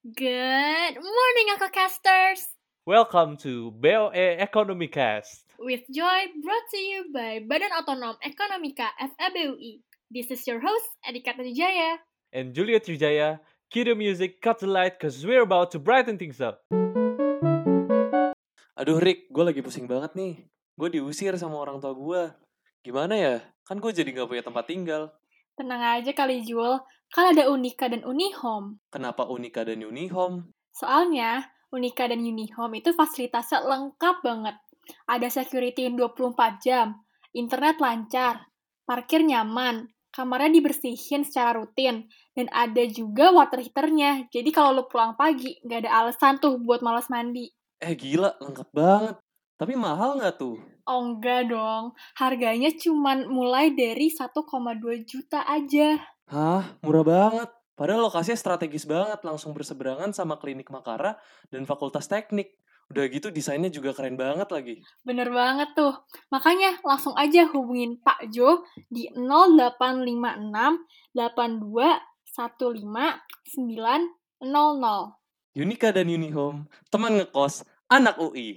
Good morning, Uncle Casters! Welcome to BOE Economy Cast. With joy brought to you by Badan Otonom Ekonomika FEBUI. This is your host, Adika Trijaya. And Julia Trijaya, cue the music, cut the light, cause we're about to brighten things up. Aduh Rick, gue lagi pusing banget nih. Gue diusir sama orang tua gue. Gimana ya? Kan gue jadi gak punya tempat tinggal. Tenang aja kali Jul, kan ada Unika dan Unihome. Kenapa Unika dan Unihome? Soalnya, Unika dan Unihome itu fasilitasnya lengkap banget. Ada security 24 jam, internet lancar, parkir nyaman, kamarnya dibersihin secara rutin, dan ada juga water heaternya. Jadi kalau lo pulang pagi, nggak ada alasan tuh buat malas mandi. Eh gila, lengkap banget. Tapi mahal gak tuh? Oh enggak dong, harganya cuman mulai dari 1,2 juta aja. Hah? Murah banget. Padahal lokasinya strategis banget, langsung berseberangan sama klinik Makara dan fakultas teknik. Udah gitu desainnya juga keren banget lagi. Bener banget tuh. Makanya langsung aja hubungin Pak Jo di 0856 82 15 900. Unika dan Unihome, teman ngekos, anak UI.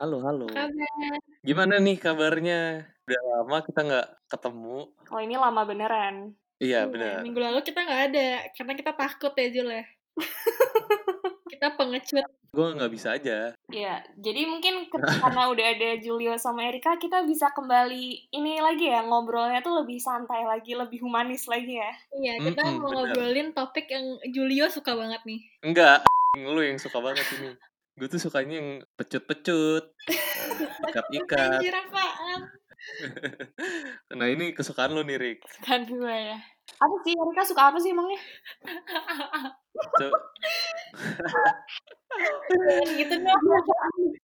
Halo. Halo, kabar? Gimana nih kabarnya? Udah lama kita nggak ketemu. Oh ini lama beneran. Iya, Iya, benar. Minggu lalu kita nggak ada, karena kita takut ya Jul ya. kita pengecut. Gue nggak bisa aja. Iya, jadi mungkin karena udah ada Julio sama Erika, kita bisa kembali ini lagi ya, ngobrolnya tuh lebih santai lagi, lebih humanis lagi ya. Iya, kita Mm-mm, mau bener. ngobrolin topik yang Julio suka banget nih. Enggak, lu yang suka banget ini. Gue tuh sukanya yang pecut-pecut, eh, ikat-ikat. Anjir apaan? Nah ini kesukaan lu nih, Rick. Kan gue ya. Apa sih, Erika suka apa sih emangnya? Gitu dong.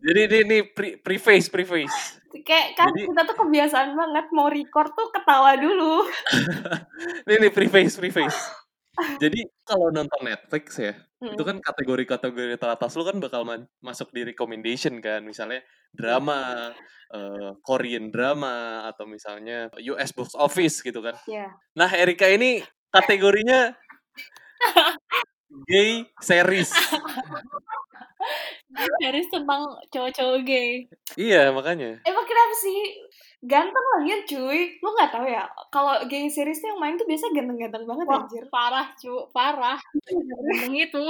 Jadi ini, ini pre- preface, preface. Kayak kan Jadi- kita tuh kebiasaan banget mau record tuh ketawa dulu. Ini nih preface, preface. Jadi kalau nonton Netflix ya, Hmm. itu kan kategori-kategori teratas lu kan bakal ma- masuk di recommendation kan, misalnya drama, eh, Korean drama, atau misalnya US box office gitu kan. Iya. Nah, Erika ini kategorinya gay series. Series tentang cowok-cowok gay. Iya, makanya. Emang kenapa sih? Ganteng lagi cuy. Lu nggak tahu ya, kalau gay series tuh yang main tuh biasanya ganteng-ganteng banget Wah, anjir. parah cu, parah. Ngomong itu.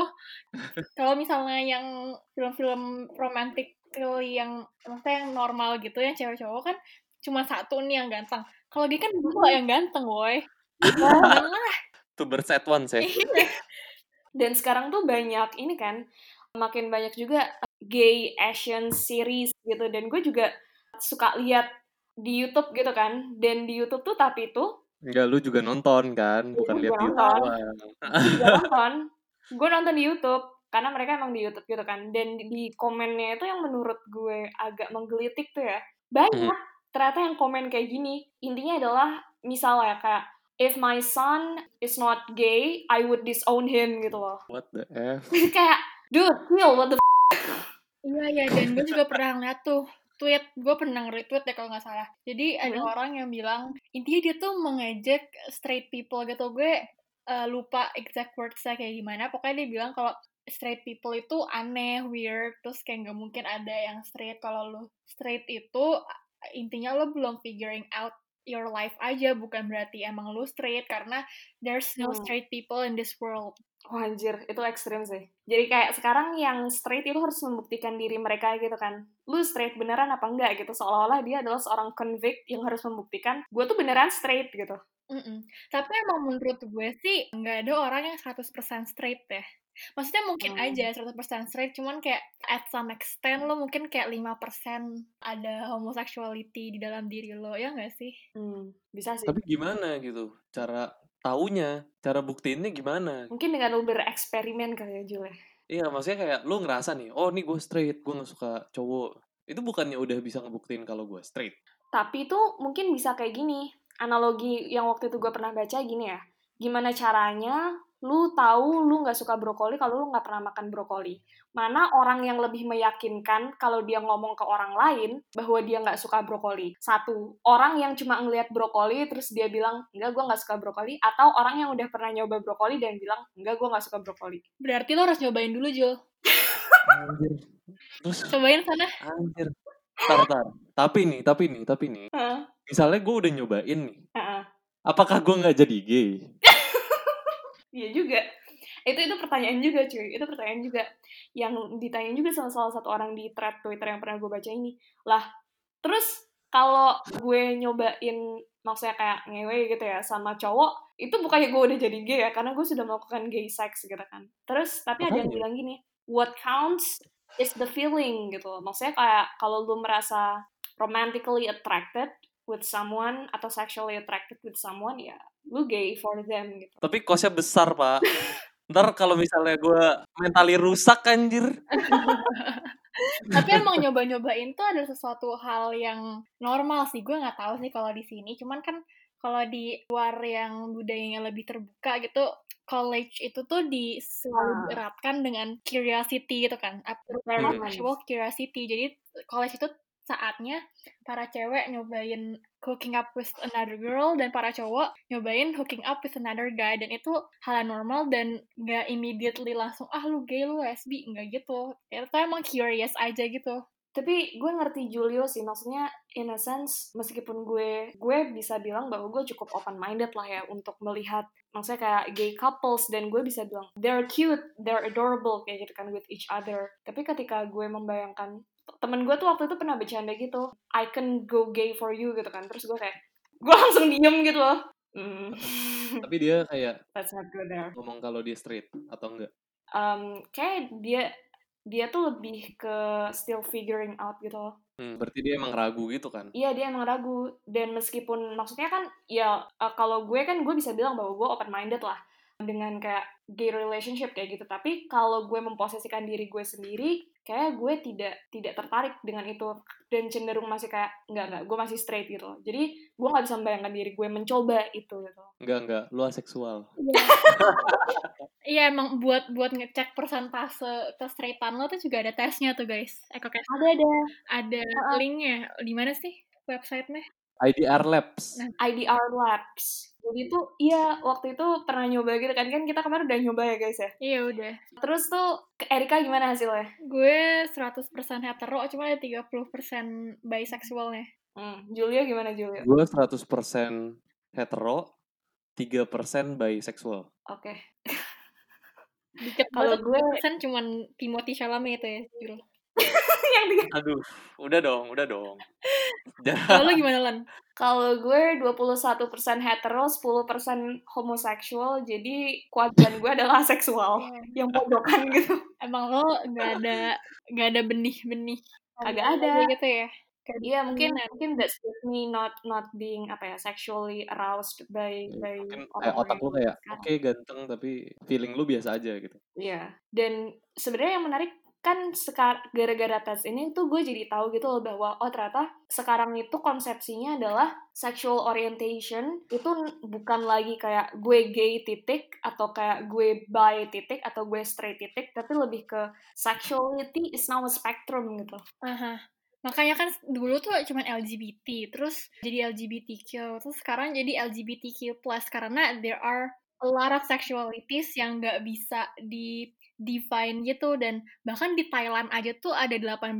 Kalau misalnya yang film-film romantic yang maksudnya yang normal gitu yang cewek cowok kan cuma satu nih yang ganteng. Kalau gay kan dua yang ganteng, boy. Jangan lah. Tuh at once ya. Dan sekarang tuh banyak ini kan, makin banyak juga gay Asian series gitu. Dan gue juga suka lihat di YouTube gitu kan. Dan di YouTube tuh tapi itu Enggak, lu juga nonton kan, bukan Iya, lihat di nonton. gue nonton. Gue nonton di YouTube karena mereka emang di YouTube gitu kan. Dan di, di komennya itu yang menurut gue agak menggelitik tuh ya. Banyak ternyata yang komen kayak gini. Intinya adalah misalnya kayak if my son is not gay, I would disown him gitu loh. What the F? kayak dude, chill, what the Iya, iya. Dan gue juga pernah ngeliat tuh tweet. Gue pernah nge-retweet ya kalau nggak salah. Jadi ada Hmm. orang yang bilang, intinya dia tuh mengejek straight people gitu. Gue eh, lupa exact words-nya kayak gimana. Pokoknya dia bilang kalau straight people itu aneh, weird. Terus kayak nggak mungkin ada yang straight. Kalau lu straight itu, intinya lo belum figuring out your life aja. Bukan berarti emang lu straight. Karena there's no Hmm. straight people in this world. Wah anjir, itu ekstrim sih. Jadi kayak sekarang yang straight itu harus membuktikan diri mereka gitu kan. Lu straight beneran apa enggak gitu. Seolah-olah dia adalah seorang convict yang harus membuktikan gue tuh beneran straight gitu. Mm-mm. Tapi emang menurut gue sih nggak ada orang yang 100% straight ya. Maksudnya mungkin Hmm. aja 100% straight, cuman kayak at some extent lo mungkin kayak 5% ada homosexuality di dalam diri lo, ya nggak sih? Hmm, bisa sih. Tapi gimana gitu cara taunya, cara buktiinnya gimana? Mungkin dengan lu bereksperimen kali ya Jul ya. Iya, maksudnya kayak lu ngerasa nih, oh nih gue straight, gue gak suka cowok. Itu bukannya udah bisa ngebuktiin kalau gue straight. Tapi itu mungkin bisa kayak gini. Analogi yang waktu itu gue pernah baca gini ya. Gimana caranya lu tahu lu nggak suka brokoli kalau lu nggak pernah makan brokoli. Mana orang yang lebih meyakinkan kalau dia ngomong ke orang lain bahwa dia nggak suka brokoli. Satu, orang yang cuma ngelihat brokoli terus dia bilang, enggak gue nggak suka brokoli. Atau orang yang udah pernah nyoba brokoli dan bilang, enggak gue nggak suka brokoli. Berarti lo harus nyobain dulu, Jul. Anjir. Terus Cobain sana. anjir. Tar, tar. Tapi nih, tapi nih, tapi nih. Heeh, Misalnya gue udah nyobain nih. heeh. Apakah gue nggak jadi gay? Iya juga. Itu itu pertanyaan juga cuy. Itu pertanyaan juga yang ditanya juga sama salah satu orang di thread Twitter yang pernah gue baca ini. Lah, terus kalau gue nyobain maksudnya kayak ngewe gitu ya sama cowok, itu bukannya gue udah jadi gay ya karena gue sudah melakukan gay sex gitu kan. Terus tapi ada yang bilang gini, what counts is the feeling gitu. Maksudnya kayak kalau lu merasa romantically attracted with someone atau sexually attracted with someone ya lu gay for them gitu. Tapi kosnya besar, Pak. Ntar kalau misalnya gue mentally rusak anjir. Tapi emang nyoba-nyobain tuh ada sesuatu hal yang normal sih. Gue nggak tahu sih kalau di sini. Cuman kan kalau di luar yang budayanya lebih terbuka gitu, college itu tuh di selalu Ah. dengan curiosity gitu kan, terutama Hmm. sexual curiosity. Jadi college itu saatnya para cewek nyobain hooking up with another girl dan para cowok nyobain hooking up with another guy. Dan itu hal yang normal dan nggak immediately langsung ah lu gay lu lesbi. Nggak gitu. Itu emang curious aja gitu. Tapi gue ngerti Julio sih, maksudnya in a sense, meskipun gue gue bisa bilang bahwa gue cukup open minded lah ya untuk melihat maksudnya kayak gay couples dan gue bisa bilang they're cute, they're adorable kayak gitu kan with each other. Tapi ketika gue membayangkan temen gue tuh waktu itu pernah bercanda gitu, I can go gay for you gitu kan. Terus gue kayak gue langsung diem gitu loh. Hmm, Tapi dia kayak let's not go there. ngomong kalau dia straight atau enggak. Um, kayak dia dia tuh lebih ke still figuring out gitu loh. Hmm, berarti dia emang ragu gitu kan? Iya dia emang ragu dan meskipun maksudnya kan ya uh, kalau gue kan gue bisa bilang bahwa gue open minded lah dengan kayak gay relationship kayak gitu tapi kalau gue memposisikan diri gue sendiri kayak gue tidak tidak tertarik dengan itu dan cenderung masih kayak enggak enggak gue masih straight gitu loh. jadi gue nggak bisa membayangkan diri gue mencoba itu gitu Enggak, enggak. Lu aseksual. Iya emang buat buat ngecek persentase kestraightan lo tuh juga ada tesnya tuh guys. Eko ada ada ada linknya di mana sih websitenya? IDR Labs. Nah. IDR Labs jadi tuh iya waktu itu pernah nyoba gitu kan kan kita kemarin udah nyoba ya guys ya Iya udah. terus tuh ke Erika gimana hasilnya Gue 100% hetero, cuma ada 30% bisexualnya. hmm, Julio gimana Julio Gue 100% hetero, 3% bisexual. oke Dikit Kalau gue- persen cuman Timothy Chalamet itu ya, Jul. yang tiga Aduh, udah dong, udah dong. Kalau lo gimana, Lan? Kalau gue 21% hetero, 10% homoseksual, jadi kuadran gue adalah seksual. Yang podokan gitu. Emang lo gak ada gak ada benih-benih. Agak ada. gitu ya. Kayak Iya, mungkin keinginan. mungkin that's just me not not being apa ya sexually aroused by by Mungkin kayak otak lu kayak, oke ganteng, tapi feeling lu biasa aja gitu. Iya. Dan sebenarnya yang menarik kan sekar gara-gara tes ini tuh gue jadi tahu gitu loh bahwa oh ternyata sekarang itu konsepsinya adalah sexual orientation itu bukan lagi kayak gue gay titik atau kayak gue bi titik atau gue straight titik tapi lebih ke sexuality is now a spectrum gitu. Aha. Makanya kan dulu tuh cuman LGBT, terus jadi LGBTQ, terus sekarang jadi LGBTQ+, karena there are a lot of sexualities yang nggak bisa di define gitu, dan bahkan di Thailand aja tuh ada 18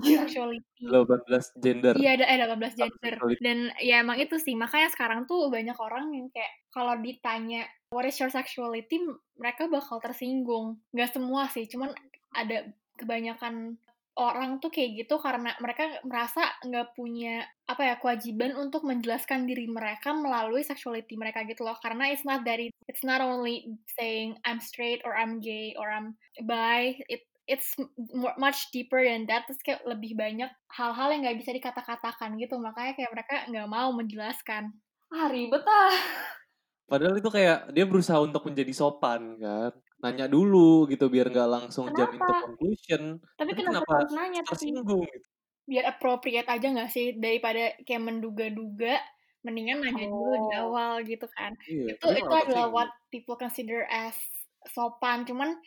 sexuality. 18 gender. Iya ada eh 18 gender. dan ya emang itu sih. Makanya sekarang tuh banyak orang yang kayak kalau ditanya what is your sexuality? mereka bakal tersinggung. Nggak semua sih. Cuman ada kebanyakan orang tuh kayak gitu karena mereka merasa nggak punya apa ya kewajiban untuk menjelaskan diri mereka melalui sexuality mereka gitu loh. Karena it's not that it- it's not only saying I'm straight or I'm gay or I'm bi it it's more, much deeper than that. Terus kayak lebih banyak hal-hal yang nggak bisa dikata-katakan gitu. Makanya kayak mereka nggak mau menjelaskan. Ah ribet ah. Padahal itu kayak dia berusaha untuk menjadi sopan kan. Nanya dulu gitu biar nggak langsung jump into Kenapa? conclusion. Tapi kenapa kenapa harus nanya Tersinggung gitu. biar appropriate aja nggak sih daripada kayak menduga-duga mendingan nanya dulu di Oh. awal gitu kan. Iya, Itu itu adalah tersinggung. what people consider as sopan, cuman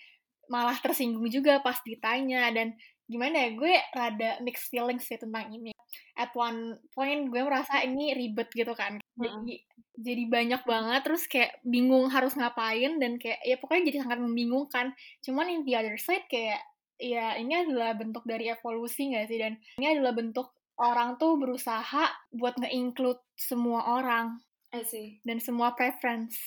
malah tersinggung juga pas ditanya dan gimana ya, gue rada mixed feelings sih tentang ini. At one point gue merasa ini ribet gitu kan. Mm-mm. Jadi jadi banyak banget terus kayak bingung harus ngapain dan kayak ya pokoknya jadi sangat membingungkan. Cuman in the other side kayak ya ini adalah bentuk dari evolusi gak sih dan ini adalah bentuk orang tuh berusaha buat nge-include semua orang dan semua preference.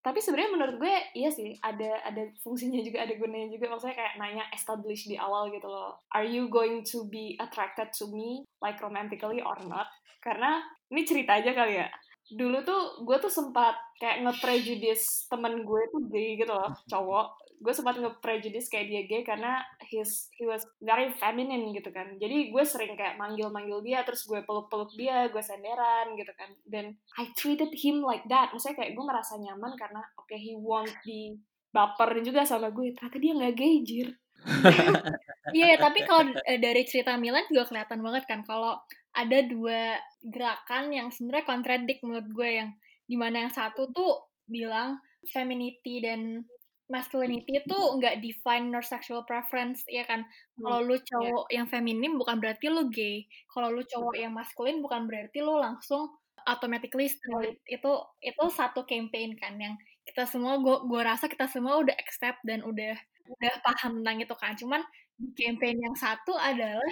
Tapi sebenarnya menurut gue iya sih ada ada fungsinya juga ada gunanya juga maksudnya kayak nanya establish di awal gitu loh. Are you going to be attracted to me like romantically or not? Karena ini cerita aja kali ya. Dulu tuh gue tuh sempat kayak nge-prejudice temen gue tuh gay gitu loh, cowok. Gue sempat nge-prejudice kayak dia gay karena his he was very feminine gitu kan. Jadi gue sering kayak manggil-manggil dia, terus gue peluk-peluk dia, gue senderan gitu kan. Dan I treated him like that. Maksudnya kayak gue merasa nyaman karena oke he won't be baper juga sama gue. Ternyata dia nggak gay, jir. Iya, tapi kalau eh, dari cerita Milan juga kelihatan banget kan kalau ada dua gerakan yang sebenarnya kontradik menurut gue yang di mana yang satu tuh bilang femininity dan masculinity itu nggak define your sexual preference ya kan? Kalau lu cowok yang feminim bukan berarti lu gay. Kalau lu cowok yang maskulin bukan berarti lu langsung automatically straight. Itu itu satu campaign kan yang kita semua gua gua rasa kita semua udah accept dan udah udah paham tentang itu kan. Cuman campaign yang satu adalah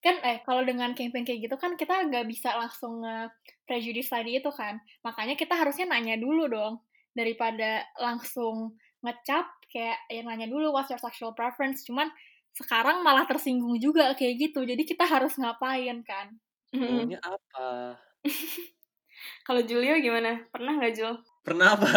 kan eh kalau dengan campaign kayak gitu kan kita nggak bisa langsung nge prejudice tadi itu kan makanya kita harusnya nanya dulu dong daripada langsung ngecap kayak yang nanya dulu what's your sexual preference cuman sekarang malah tersinggung juga kayak gitu jadi kita harus ngapain kan Maunya apa? Kalau Julio gimana? Pernah nggak Jul? Pernah apa?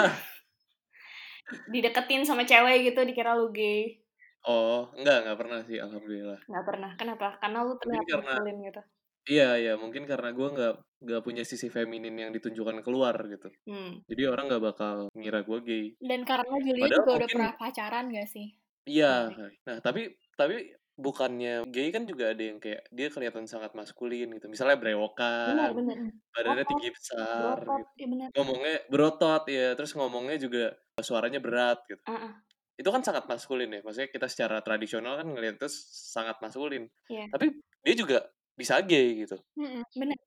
Dideketin sama cewek gitu dikira lu gay? Oh, enggak, enggak pernah sih, alhamdulillah. Nggak pernah. Kenapa? Karena lu terlihat karena maskulin gitu. iya, iya, mungkin karena gue nggak nggak punya sisi feminin yang ditunjukkan keluar gitu. Hmm. Jadi orang nggak bakal ngira gue gay. dan karena Julia Padahal juga udah mungkin- pernah pacaran gak sih Iya. Nah, tapi tapi bukannya gay kan juga ada yang kayak dia kelihatan sangat maskulin gitu. Misalnya Benar, brewokan, benar. badannya Berotot, tinggi besar Berotot, gitu. iya benar. Ngomongnya berotot ya, terus ngomongnya juga suaranya berat gitu. Ah, ah. Itu kan sangat maskulin ya. Maksudnya kita secara tradisional kan ngelihat itu sangat maskulin. Iya. Tapi dia juga bisa gay gitu. Mm-mm. Benar.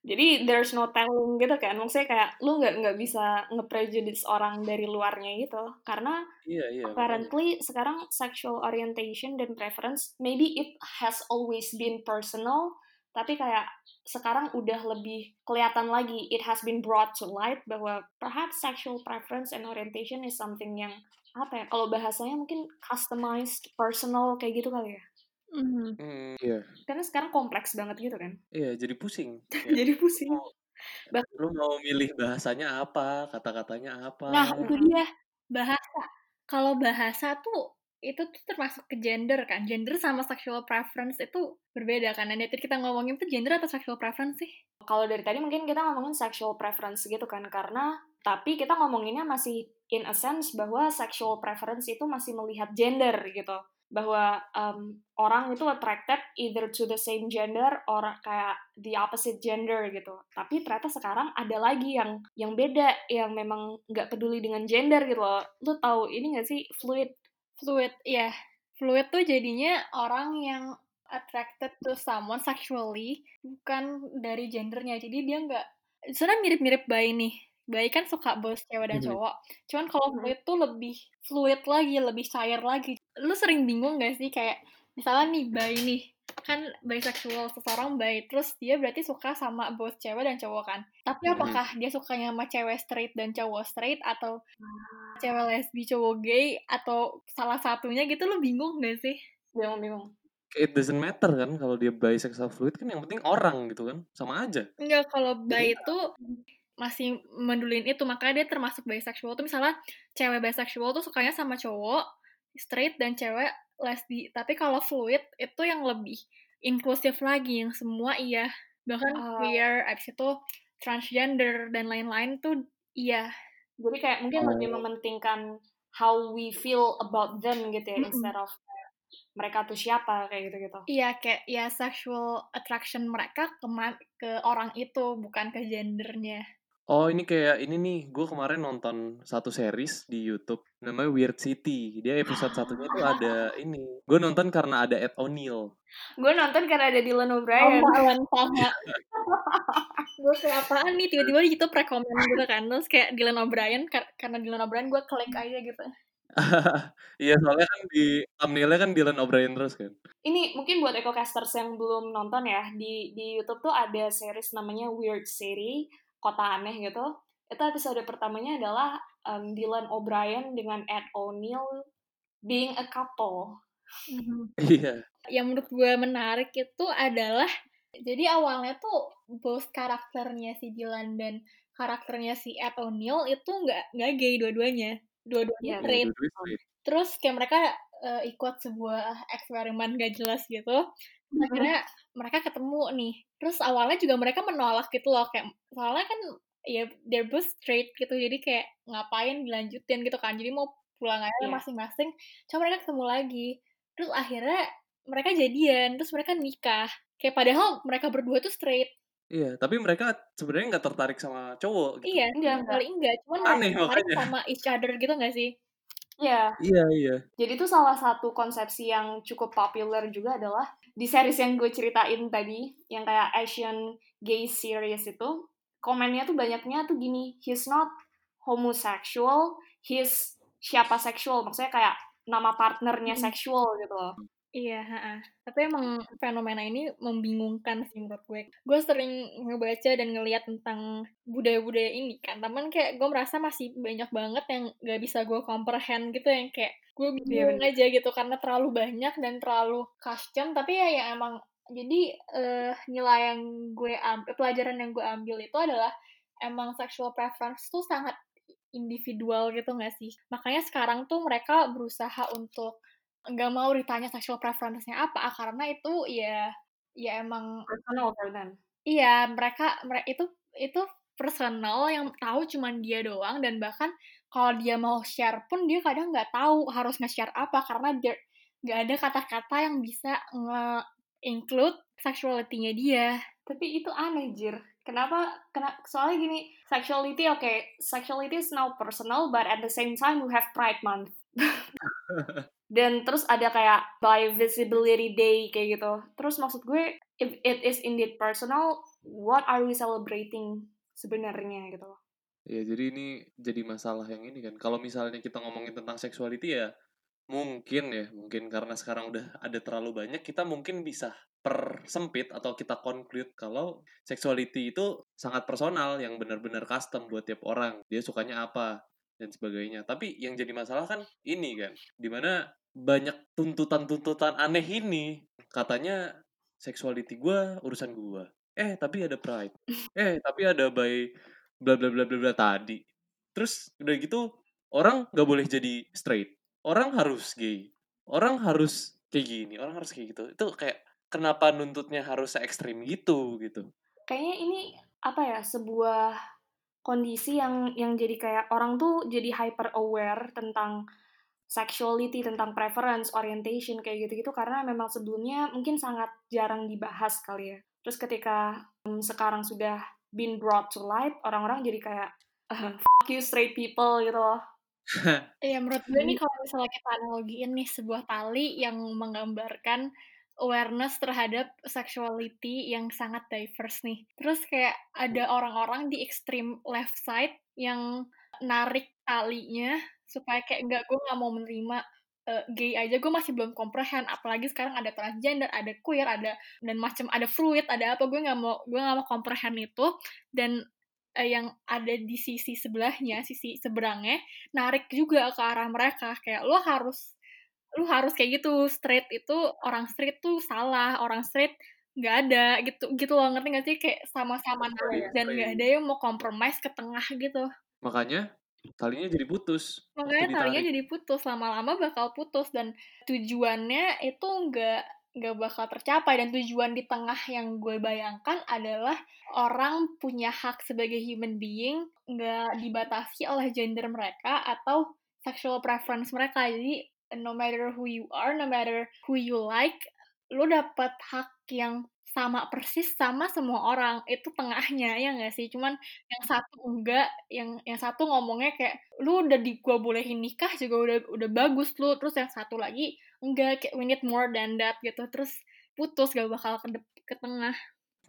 Jadi there's no telling gitu kan. Maksudnya kayak lu nggak nggak bisa nge-prejudice orang dari luarnya gitu. Karena Iya, iya. makanya. apparently sekarang sexual orientation dan preference maybe it has always been personal tapi kayak sekarang udah lebih kelihatan lagi it has been brought to light bahwa perhaps sexual preference and orientation is something yang apa ya kalau bahasanya mungkin customized personal kayak gitu kali ya Mhm. Hmm, iya. karena sekarang kompleks banget gitu kan Iya, jadi pusing. Kayak, jadi pusing lu mau milih bahasanya apa, kata-katanya apa. Nah, itu dia bahasa. Kalau bahasa tuh itu tuh termasuk ke gender kan. Gender sama sexual preference itu berbeda kan. Dan tadi kita ngomongin tuh gender atau sexual preference sih? kalau dari tadi mungkin kita ngomongin sexual preference gitu kan karena tapi kita ngomonginnya masih in a sense bahwa sexual preference itu masih melihat gender gitu bahwa um, orang itu attracted either to the same gender or kayak the opposite gender gitu tapi ternyata sekarang ada lagi yang yang beda yang memang nggak peduli dengan gender gitu loh lu tahu ini nggak sih fluid Fluid, ya. Fluid tuh jadinya orang yang attracted to someone sexually bukan dari gendernya. Jadi dia nggak sebenarnya mirip-mirip bayi nih. Bayi kan suka bos cewek dan Mhm. cowok. Cuman kalau Mhm. fluid tuh lebih fluid lagi, lebih cair lagi. Lu sering bingung gak sih kayak misalnya nih bayi nih kan bisexual seseorang bayi terus dia berarti suka sama both cewek dan cowok kan? Tapi apakah dia sukanya sama cewek straight dan cowok straight? Atau cewek lesbi cowok gay? Atau salah satunya gitu? Lu bingung gak sih? Bingung-bingung It doesn't matter kan kalau dia bisexual fluid kan yang penting orang gitu kan. Sama aja. Enggak, kalau bayi itu masih mendulin itu, makanya dia termasuk bisexual. Tuh misalnya cewek bisexual tuh sukanya sama cowok straight dan cewek lesbi. Tapi kalau fluid itu yang lebih inklusif lagi, yang semua iya. Bahkan Ah. queer, abis itu transgender dan lain-lain tuh iya. Jadi kayak mungkin lebih mementingkan how we feel about them gitu ya Mm-mm. instead of mereka tuh siapa kayak gitu-gitu. Iya kayak ya sexual attraction mereka ke ke orang itu bukan ke gendernya. Oh ini kayak ini nih, gue kemarin nonton satu series di YouTube namanya Weird City. Dia episode satunya tuh ada ini. Gue nonton karena ada Ed O'Neill. Gue nonton karena ada Dylan Oh, O'Brien. Lan, sama. gue kayak apaan nih tiba-tiba di YouTube rekomen gitu kan terus kayak Dylan O'Brien kar- karena Dylan O'Brien gue klik aja gitu Iya soalnya kan di thumbnailnya kan Dylan O'Brien terus kan. Ini mungkin buat EcoCasters yang belum nonton ya, di di YouTube tuh ada series namanya Weird City, Kota Aneh gitu. Itu episode pertamanya adalah um, Dylan O'Brien dengan Ed O'Neill being a couple. Iya. yang menurut gue menarik itu adalah jadi awalnya tuh both karakternya si Dylan dan karakternya si Ed O'Neill itu nggak nggak gay dua-duanya dua-duanya straight straight. terus kayak mereka eh, ikut sebuah eksperimen gak jelas gitu. Terus akhirnya mereka ketemu nih. Terus awalnya juga mereka menolak gitu loh kayak soalnya kan ya they're both straight gitu. Jadi kayak ngapain dilanjutin gitu kan. Jadi mau pulang aja Iya. masing-masing cuma mereka ketemu lagi. Terus akhirnya mereka jadian terus mereka nikah. Kayak padahal mereka berdua tuh straight. Iya, tapi mereka sebenarnya nggak tertarik sama cowok gitu. iya Enggak, sama sekali enggak cuman Aneh tertarik makanya. sama each other gitu gak sih Iya, Iya, iya. jadi itu salah satu konsepsi yang cukup populer juga adalah di series yang gue ceritain tadi, yang kayak Asian gay series itu, komennya tuh banyaknya tuh gini, he's not homosexual, he's siapa seksual, maksudnya kayak nama partnernya Hmm. seksual gitu loh. Iya, ha tapi emang fenomena ini membingungkan sih menurut gue. Gue sering ngebaca dan ngeliat tentang budaya-budaya ini kan, teman kayak gue merasa masih banyak banget yang gak bisa gue comprehend gitu, yang kayak gue Iya, bingung bener. aja gitu karena terlalu banyak dan terlalu custom. Tapi ya yang emang jadi eh, nilai yang gue ambil, pelajaran yang gue ambil itu adalah emang sexual preference tuh sangat individual gitu gak sih? Makanya sekarang tuh mereka berusaha untuk nggak mau ditanya sexual preference-nya apa karena itu ya ya emang Personal for them. iya mereka mereka itu itu personal yang tahu cuman dia doang dan bahkan kalau dia mau share pun dia kadang nggak tahu harus nge-share apa karena dia nggak ada kata-kata yang bisa nge-include sexuality-nya dia Tapi itu aneh, Jir. Kenapa? Kena, soalnya gini, sexuality, oke, sexuality is now personal, but at the same time we have Pride Month. Dan terus ada kayak by visibility day kayak gitu. Terus maksud gue, if it is indeed personal, what are we celebrating sebenarnya gitu? Ya, jadi ini jadi masalah yang ini kan. Kalau misalnya kita ngomongin tentang sexuality ya mungkin ya, mungkin karena sekarang udah ada terlalu banyak, kita mungkin bisa persempit atau kita conclude kalau sexuality itu sangat personal yang benar-benar custom buat tiap orang. Dia sukanya apa dan sebagainya. Tapi yang jadi masalah kan ini kan, di mana banyak tuntutan-tuntutan aneh ini. Katanya sexuality gue urusan gue. Eh, tapi ada pride. Eh, tapi ada by bla bla bla bla bla tadi. Terus udah gitu orang nggak boleh jadi straight. Orang harus gay. Orang harus kayak gini. Orang harus kayak gitu. Itu kayak kenapa nuntutnya harus se ekstrim gitu gitu. Kayaknya ini apa ya sebuah kondisi yang yang jadi kayak orang tuh jadi hyper aware tentang sexuality, tentang preference, orientation kayak gitu-gitu karena memang sebelumnya mungkin sangat jarang dibahas kali ya. Terus ketika um, sekarang sudah been brought to light, orang-orang jadi kayak "Ah, fuck you straight people gitu loh. Iya, menurut gue nih kalau misalnya kita analogiin nih sebuah tali yang menggambarkan awareness terhadap sexuality yang sangat diverse nih. Terus kayak ada orang-orang di extreme left side yang narik talinya supaya kayak enggak gue nggak mau menerima eh, gay aja. Gue masih belum comprehend apalagi sekarang ada transgender ada queer ada dan macam ada fluid ada apa. Gue nggak mau gue nggak mau comprehend itu. Dan eh, yang ada di sisi sebelahnya sisi seberangnya narik juga ke arah mereka. Kayak lo harus lu harus kayak gitu. Straight itu orang straight tuh salah. Orang straight nggak ada gitu gitu loh. Ngerti gak sih? Kayak sama-sama narik dan nggak ada yang mau compromise ke tengah gitu. Makanya talinya jadi putus. makanya talinya jadi putus lama-lama bakal putus dan tujuannya itu nggak nggak bakal tercapai. Dan tujuan di tengah yang gue bayangkan adalah orang punya hak sebagai human being nggak dibatasi oleh gender mereka atau sexual preference mereka. Jadi no matter who you are no matter who you like lo dapat hak yang sama persis sama semua orang itu tengahnya ya nggak sih cuman yang satu enggak yang yang satu ngomongnya kayak lu udah di gua bolehin nikah juga udah udah bagus lu terus yang satu lagi enggak kayak we need more than that gitu terus putus gak bakal ke, ke tengah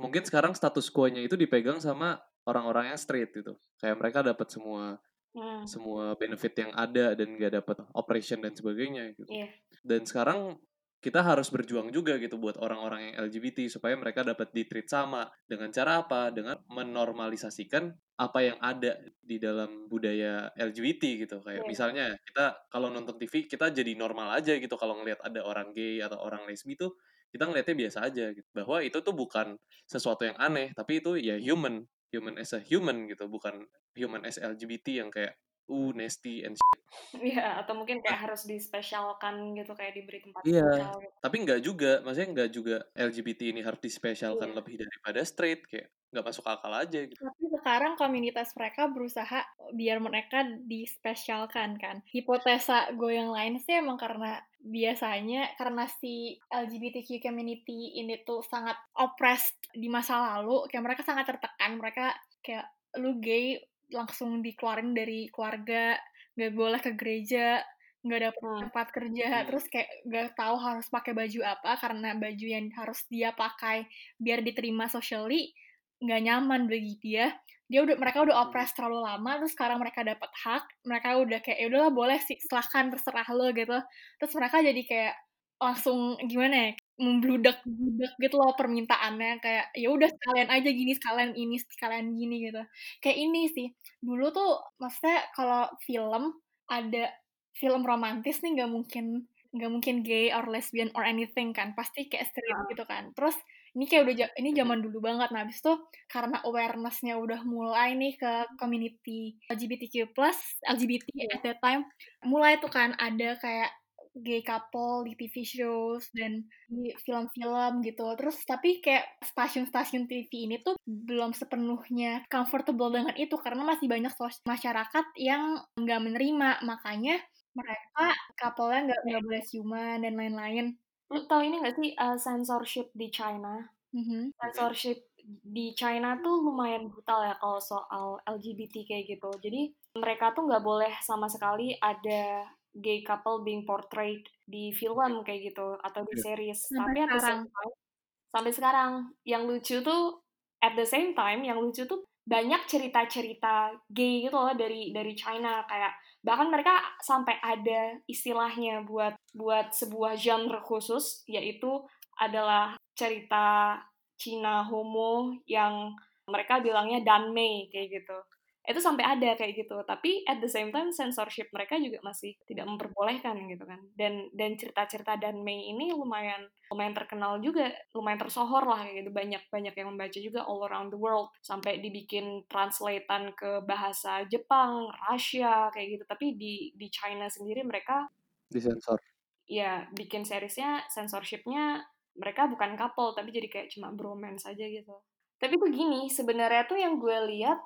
mungkin sekarang status quo-nya itu dipegang sama orang-orang yang straight gitu kayak mereka dapat semua Hmm. semua benefit yang ada dan gak dapat operation dan sebagainya gitu. Iya. Dan sekarang kita harus berjuang juga gitu buat orang-orang yang LGBT supaya mereka dapat ditreat sama dengan cara apa? Dengan menormalisasikan apa yang ada di dalam budaya LGBT gitu. Kayak Iya. misalnya kita kalau nonton TV kita jadi normal aja gitu kalau ngelihat ada orang gay atau orang lesbi tuh kita ngelihatnya biasa aja gitu. Bahwa itu tuh bukan sesuatu yang aneh, tapi itu ya human, human as a human gitu, bukan human as LGBT yang kayak uh nasty and shit. Iya, atau mungkin kayak harus dispesialkan gitu kayak diberi tempat Iya. spesial gitu. Tapi nggak juga, maksudnya nggak juga LGBT ini harus dispesialkan Iya. lebih daripada straight kayak nggak masuk akal aja gitu. Tapi sekarang komunitas mereka berusaha biar mereka dispesialkan kan. Hipotesa gue yang lain sih emang karena biasanya karena si LGBTQ community ini tuh sangat oppressed di masa lalu, kayak mereka sangat tertekan, mereka kayak lu gay langsung dikeluarin dari keluarga, nggak boleh ke gereja, nggak dapet Hmm. tempat kerja, Hmm. terus kayak nggak tahu harus pakai baju apa karena baju yang harus dia pakai biar diterima socially nggak nyaman bagi dia dia udah mereka udah oppressed terlalu lama terus sekarang mereka dapat hak mereka udah kayak ya udahlah boleh sih silahkan terserah lo gitu terus mereka jadi kayak langsung gimana ya membludak bludak gitu loh permintaannya. Kayak ya udah sekalian aja gini sekalian ini sekalian gini gitu. Kayak ini sih dulu tuh maksudnya kalau film ada film romantis nih nggak mungkin nggak mungkin gay or lesbian or anything kan pasti kayak straight gitu kan. Terus ini kayak udah ini zaman dulu banget. Nah habis itu karena awarenessnya udah mulai nih ke community LGBTQ plus LGBT at that time mulai tuh kan ada kayak gay couple di TV shows dan di film-film gitu terus tapi kayak stasiun-stasiun TV ini tuh belum sepenuhnya comfortable dengan itu karena masih banyak masyarakat yang nggak menerima makanya mereka couple-nya nggak nggak boleh ciuman dan lain-lain Lu tau ini gak sih uh, censorship di China? Mhm. Censorship di China tuh lumayan brutal ya kalau soal LGBT kayak gitu. Jadi mereka tuh nggak boleh sama sekali ada gay couple being portrayed di film kayak gitu atau di Iya. series. Sampai Tapi at the sekarang. same time, sampai sekarang yang lucu tuh at the same time yang lucu tuh banyak cerita-cerita gay gitu loh dari dari China kayak bahkan mereka sampai ada istilahnya buat buat sebuah genre khusus yaitu adalah cerita Cina homo yang mereka bilangnya danmei kayak gitu itu sampai ada kayak gitu. Tapi at the same time censorship mereka juga masih tidak memperbolehkan gitu kan. Dan dan cerita-cerita danmei ini lumayan lumayan terkenal juga lumayan tersohor lah kayak gitu. Banyak banyak yang membaca juga all around the world. Sampai dibikin translatean ke bahasa Jepang Rusia kayak gitu. Tapi di di China sendiri mereka Disensor. ya bikin seriesnya censorshipnya mereka bukan couple tapi jadi kayak cuma bromance aja gitu. Tapi begini sebenarnya tuh yang gue lihat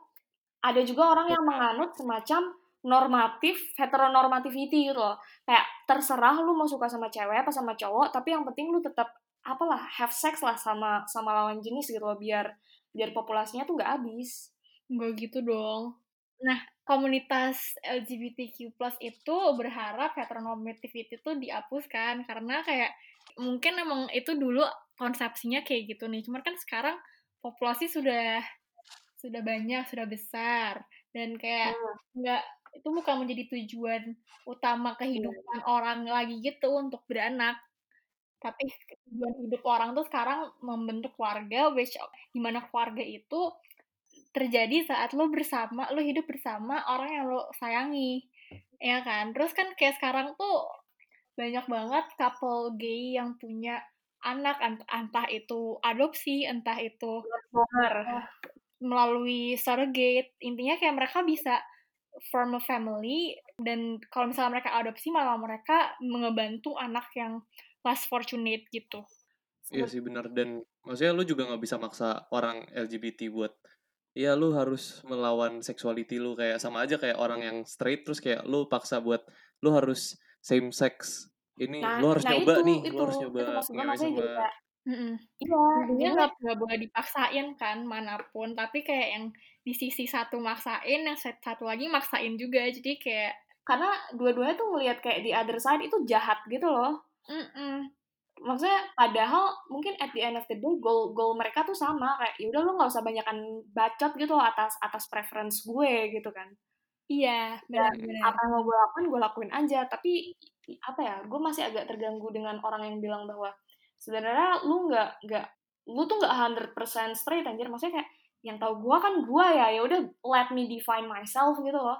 ada juga orang yang menganut semacam normatif heteronormativity gitu loh kayak terserah lu mau suka sama cewek apa sama cowok tapi yang penting lu tetap apalah have sex lah sama sama lawan jenis gitu loh biar biar populasinya tuh nggak habis Enggak gitu dong. Nah, komunitas LGBTQ plus itu berharap heteronormativity itu dihapuskan karena kayak mungkin emang itu dulu konsepsinya kayak gitu nih. Cuman kan sekarang populasi sudah sudah banyak, sudah besar dan kayak nggak itu bukan menjadi tujuan utama kehidupan orang lagi gitu untuk beranak. Tapi tujuan hidup orang tuh sekarang membentuk keluarga, which di mana keluarga itu terjadi saat lo bersama, lo hidup bersama orang yang lo sayangi, ya kan? Terus kan kayak sekarang tuh banyak banget couple gay yang punya anak, ent- entah itu adopsi, entah itu melalui surrogate. Intinya kayak mereka bisa form a family dan kalau misalnya mereka adopsi malah mereka mengebantu anak yang less fortunate gitu. Iya sih benar dan maksudnya lu juga nggak bisa maksa orang LGBT buat ya lu harus melawan seksuality lu kayak sama aja kayak orang yang straight terus kayak lu paksa buat lu harus same sex ini Nah, lu harus nah nyoba itu, nih itu, lu harus nyoba itu maksud gue ngewe Mm-mm. Iya, jadi nggak nggak boleh dipaksain kan mana pun, tapi kayak yang di sisi satu maksain, yang satu lagi maksain juga. Jadi kayak karena dua-duanya tuh ngelihat kayak di other side itu jahat gitu loh. mm-mm. Maksudnya padahal mungkin at the end of the day goal goal mereka tuh sama kayak yaudah lo nggak usah banyakan bacot gitu loh atas atas preference gue gitu kan. Iya, benar-benar. apa yang mau gue lakuin gue lakuin aja tapi apa ya gue masih agak terganggu dengan orang yang bilang bahwa sebenarnya lu nggak nggak lu tuh nggak 100% straight anjir maksudnya kayak yang tahu gue kan gue ya ya udah let me define myself gitu loh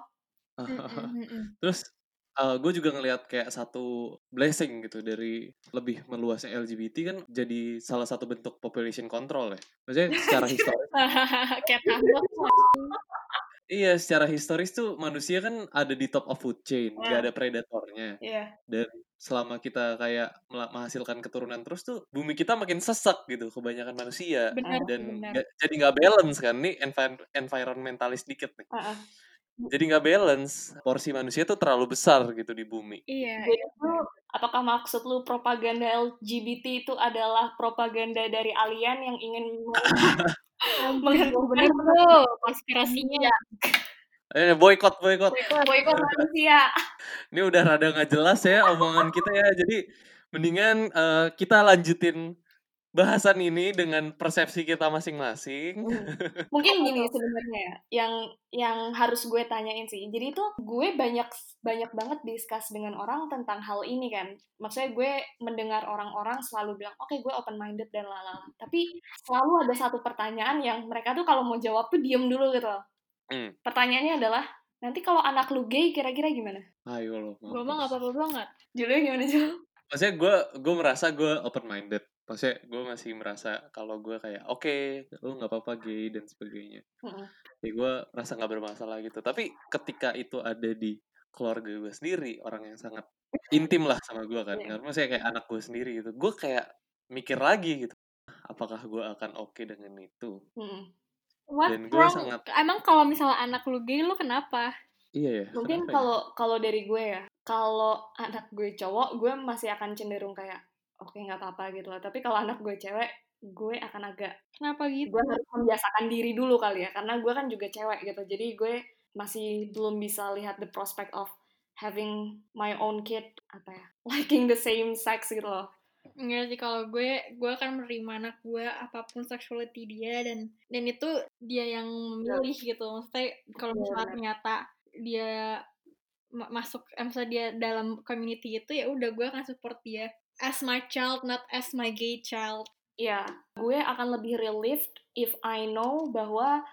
Mm-mm, mm-mm. Terus gue juga ngelihat kayak satu blessing gitu dari lebih meluasnya LGBT kan jadi salah satu bentuk population control ya. Maksudnya secara historis iya secara historis tuh manusia kan ada di top of food chain, Ya. gak ada predatornya. Iya Dan selama kita kayak menghasilkan keturunan terus tuh bumi kita makin sesak gitu kebanyakan manusia benar dan benar. nggak- jadi nggak balance kan nih envi- environmentalis dikit nih. Heeh. Jadi nggak balance porsi manusia tuh terlalu besar gitu di bumi. Iya, Jadi iya, itu apakah maksud lu propaganda LGBT itu adalah propaganda dari alien yang ingin menghentikan benar tuh konspirasinya. Eh boykot boykot. boykot manusia? Ini udah rada nggak jelas ya omongan kita ya. Jadi mendingan eh, kita lanjutin bahasan ini dengan persepsi kita masing-masing. Mungkin gini sebenarnya ya, yang yang harus gue tanyain sih. Jadi itu gue banyak banyak banget discuss dengan orang tentang hal ini kan. Maksudnya gue mendengar orang-orang selalu bilang, oke gue open minded dan lalala. Tapi selalu ada satu pertanyaan yang mereka tuh kalau mau jawab tuh diem dulu gitu loh. Hmm. Pertanyaannya adalah, nanti kalau anak lu gay kira-kira gimana? Ayo loh. Gue mah nggak apa-apa banget. Julio gimana Jul? Maksudnya gue gue merasa gue open minded. Maksudnya gue masih merasa kalau gue kayak oke lu nggak apa-apa gay dan sebagainya. Heeh. Ya gue merasa nggak bermasalah gitu. Tapi ketika itu ada di keluarga gue sendiri orang yang sangat intim lah sama gue kan. Iya. Karena maksudnya kayak anak gue sendiri gitu. Gue kayak mikir lagi gitu. Apakah gue akan oke dengan itu? Mm-mm. What Dan gue wrong? sangat- Emang kalau misalnya anak lu gay, lu kenapa? Iya ya. Mungkin ya? kalau kalau dari gue ya, kalau anak gue cowok, gue masih akan cenderung kayak oke nggak apa-apa gitu lah. Tapi kalau anak gue cewek, gue akan agak Kenapa gitu? gue harus membiasakan diri dulu kali ya, karena gue kan juga cewek gitu. Jadi gue masih belum bisa lihat the prospect of having my own kid apa ya, liking the same sex gitu loh. Enggak sih kalau gue gue akan menerima anak gue apa pun sexuality dia dan dan itu dia yang memilih gitu maksudnya kalau Iya, misalnya ternyata dia ma- masuk eh, misalnya dia dalam community itu ya udah gue akan support dia as my child not as my gay child Iya, gue akan lebih relieved if I know bahwa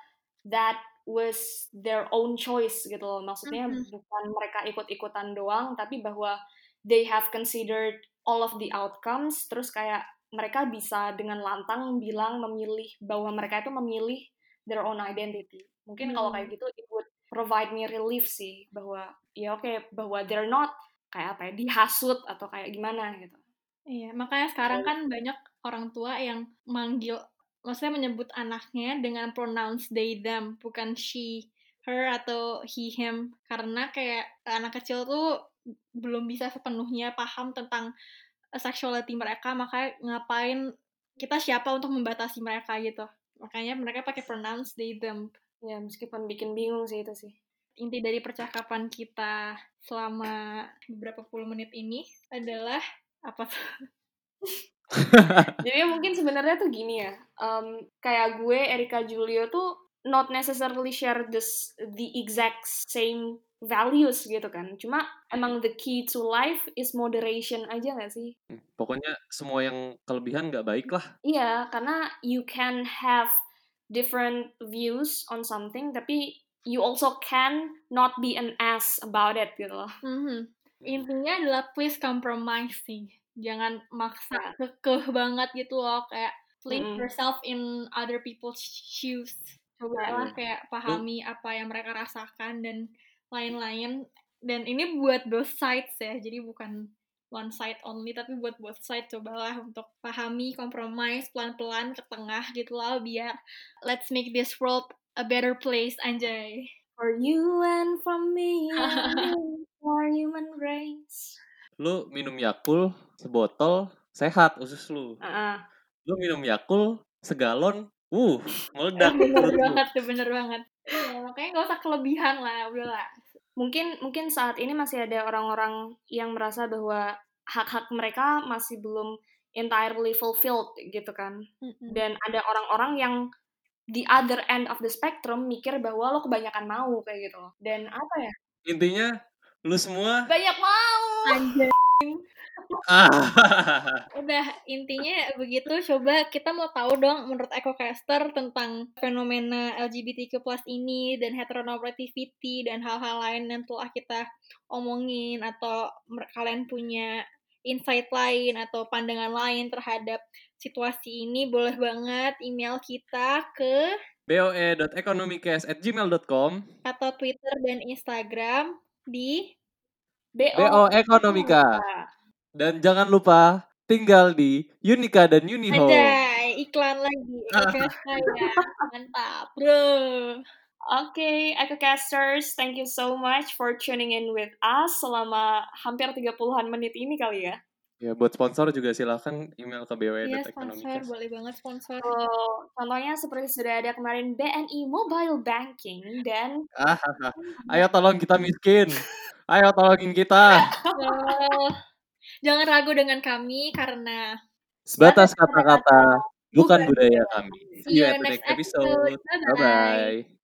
that was their own choice gitu loh. Maksudnya Mhm. bukan mereka ikut-ikutan doang, tapi bahwa they have considered all of the outcomes, terus kayak mereka bisa dengan lantang bilang memilih bahwa mereka itu memilih their own identity. Mungkin kalau Hmm. kayak gitu it would provide me relief sih bahwa ya oke bahwa they're not kayak apa ya dihasut atau kayak gimana gitu. Iya, makanya sekarang kan banyak orang tua yang manggil, maksudnya menyebut anaknya dengan pronouns they, them, bukan she, her, atau he, him. Karena kayak anak kecil tuh belum bisa sepenuhnya paham tentang eh, sexuality mereka, makanya ngapain kita siapa untuk membatasi mereka gitu. Makanya mereka pakai pronouns they, them. Ya meskipun bikin bingung sih itu sih. Inti dari percakapan kita selama beberapa puluh menit ini adalah apa tuh? Jadi mungkin sebenarnya tuh gini ya, em, kayak gue Erika Julio tuh not necessarily share this the exact same values gitu kan. Cuma emang the key to life is moderation aja gak sih? Hmm, Pokoknya semua yang kelebihan nggak baik lah. Iya, karena you can have different views on something, tapi you also can not be an ass about it gitu loh. Mhm. Intinya adalah please compromise sih. Jangan maksa kekeh banget gitu loh kayak place Mm-mm. yourself in other people's shoes. Cobalah Ya. kayak pahami apa yang mereka rasakan dan lain-lain. Dan ini buat both sides ya. Jadi bukan one side only tapi buat both side cobalah untuk pahami, compromise pelan-pelan ke tengah gitu lah biar let's make this world a better place anjay. For you and for me and for human race. Lu minum Yakul sebotol sehat usus lu. Ah, Lu minum Yakult segalon, uh, meledak bener perut lu. banget tuh, bener banget. Makanya nggak usah kelebihan lah, udahlah. Mungkin mungkin saat ini masih ada orang-orang yang merasa bahwa hak-hak mereka masih belum entirely fulfilled gitu kan. Dan ada orang-orang yang di other end of the spectrum mikir bahwa lo kebanyakan mau kayak gitu loh. Dan apa ya? Intinya lu semua Banyak mau. Anjay. Ah. Udah, intinya begitu. Coba kita mau tahu dong menurut EcoCaster tentang fenomena LGBTQ+ ini dan heteronormativity dan hal-hal lain yang telah kita omongin atau kalian punya insight lain atau pandangan lain terhadap situasi ini boleh banget email kita ke boe.economicast@gmail.com atau Twitter dan Instagram di BO Ekonomika. Dan jangan lupa tinggal di Unika dan Uniho. ada iklan lagi ya mantap bro Oke, EcoCasters, thank you so much for tuning in with us selama hampir 30-an menit ini kali ya. Ya buat sponsor juga silahkan email ke Iya sponsor, boleh banget sponsor. So, contohnya seperti sudah ada kemarin BNI Mobile Banking dan Ah, ah, ah. ayo tolong kita miskin. Ayo tolongin kita. Jangan ragu dengan kami karena Sebatas kata-kata bukan budaya kami. See you see you the next next episode. episode. Bye-bye. Bye-bye.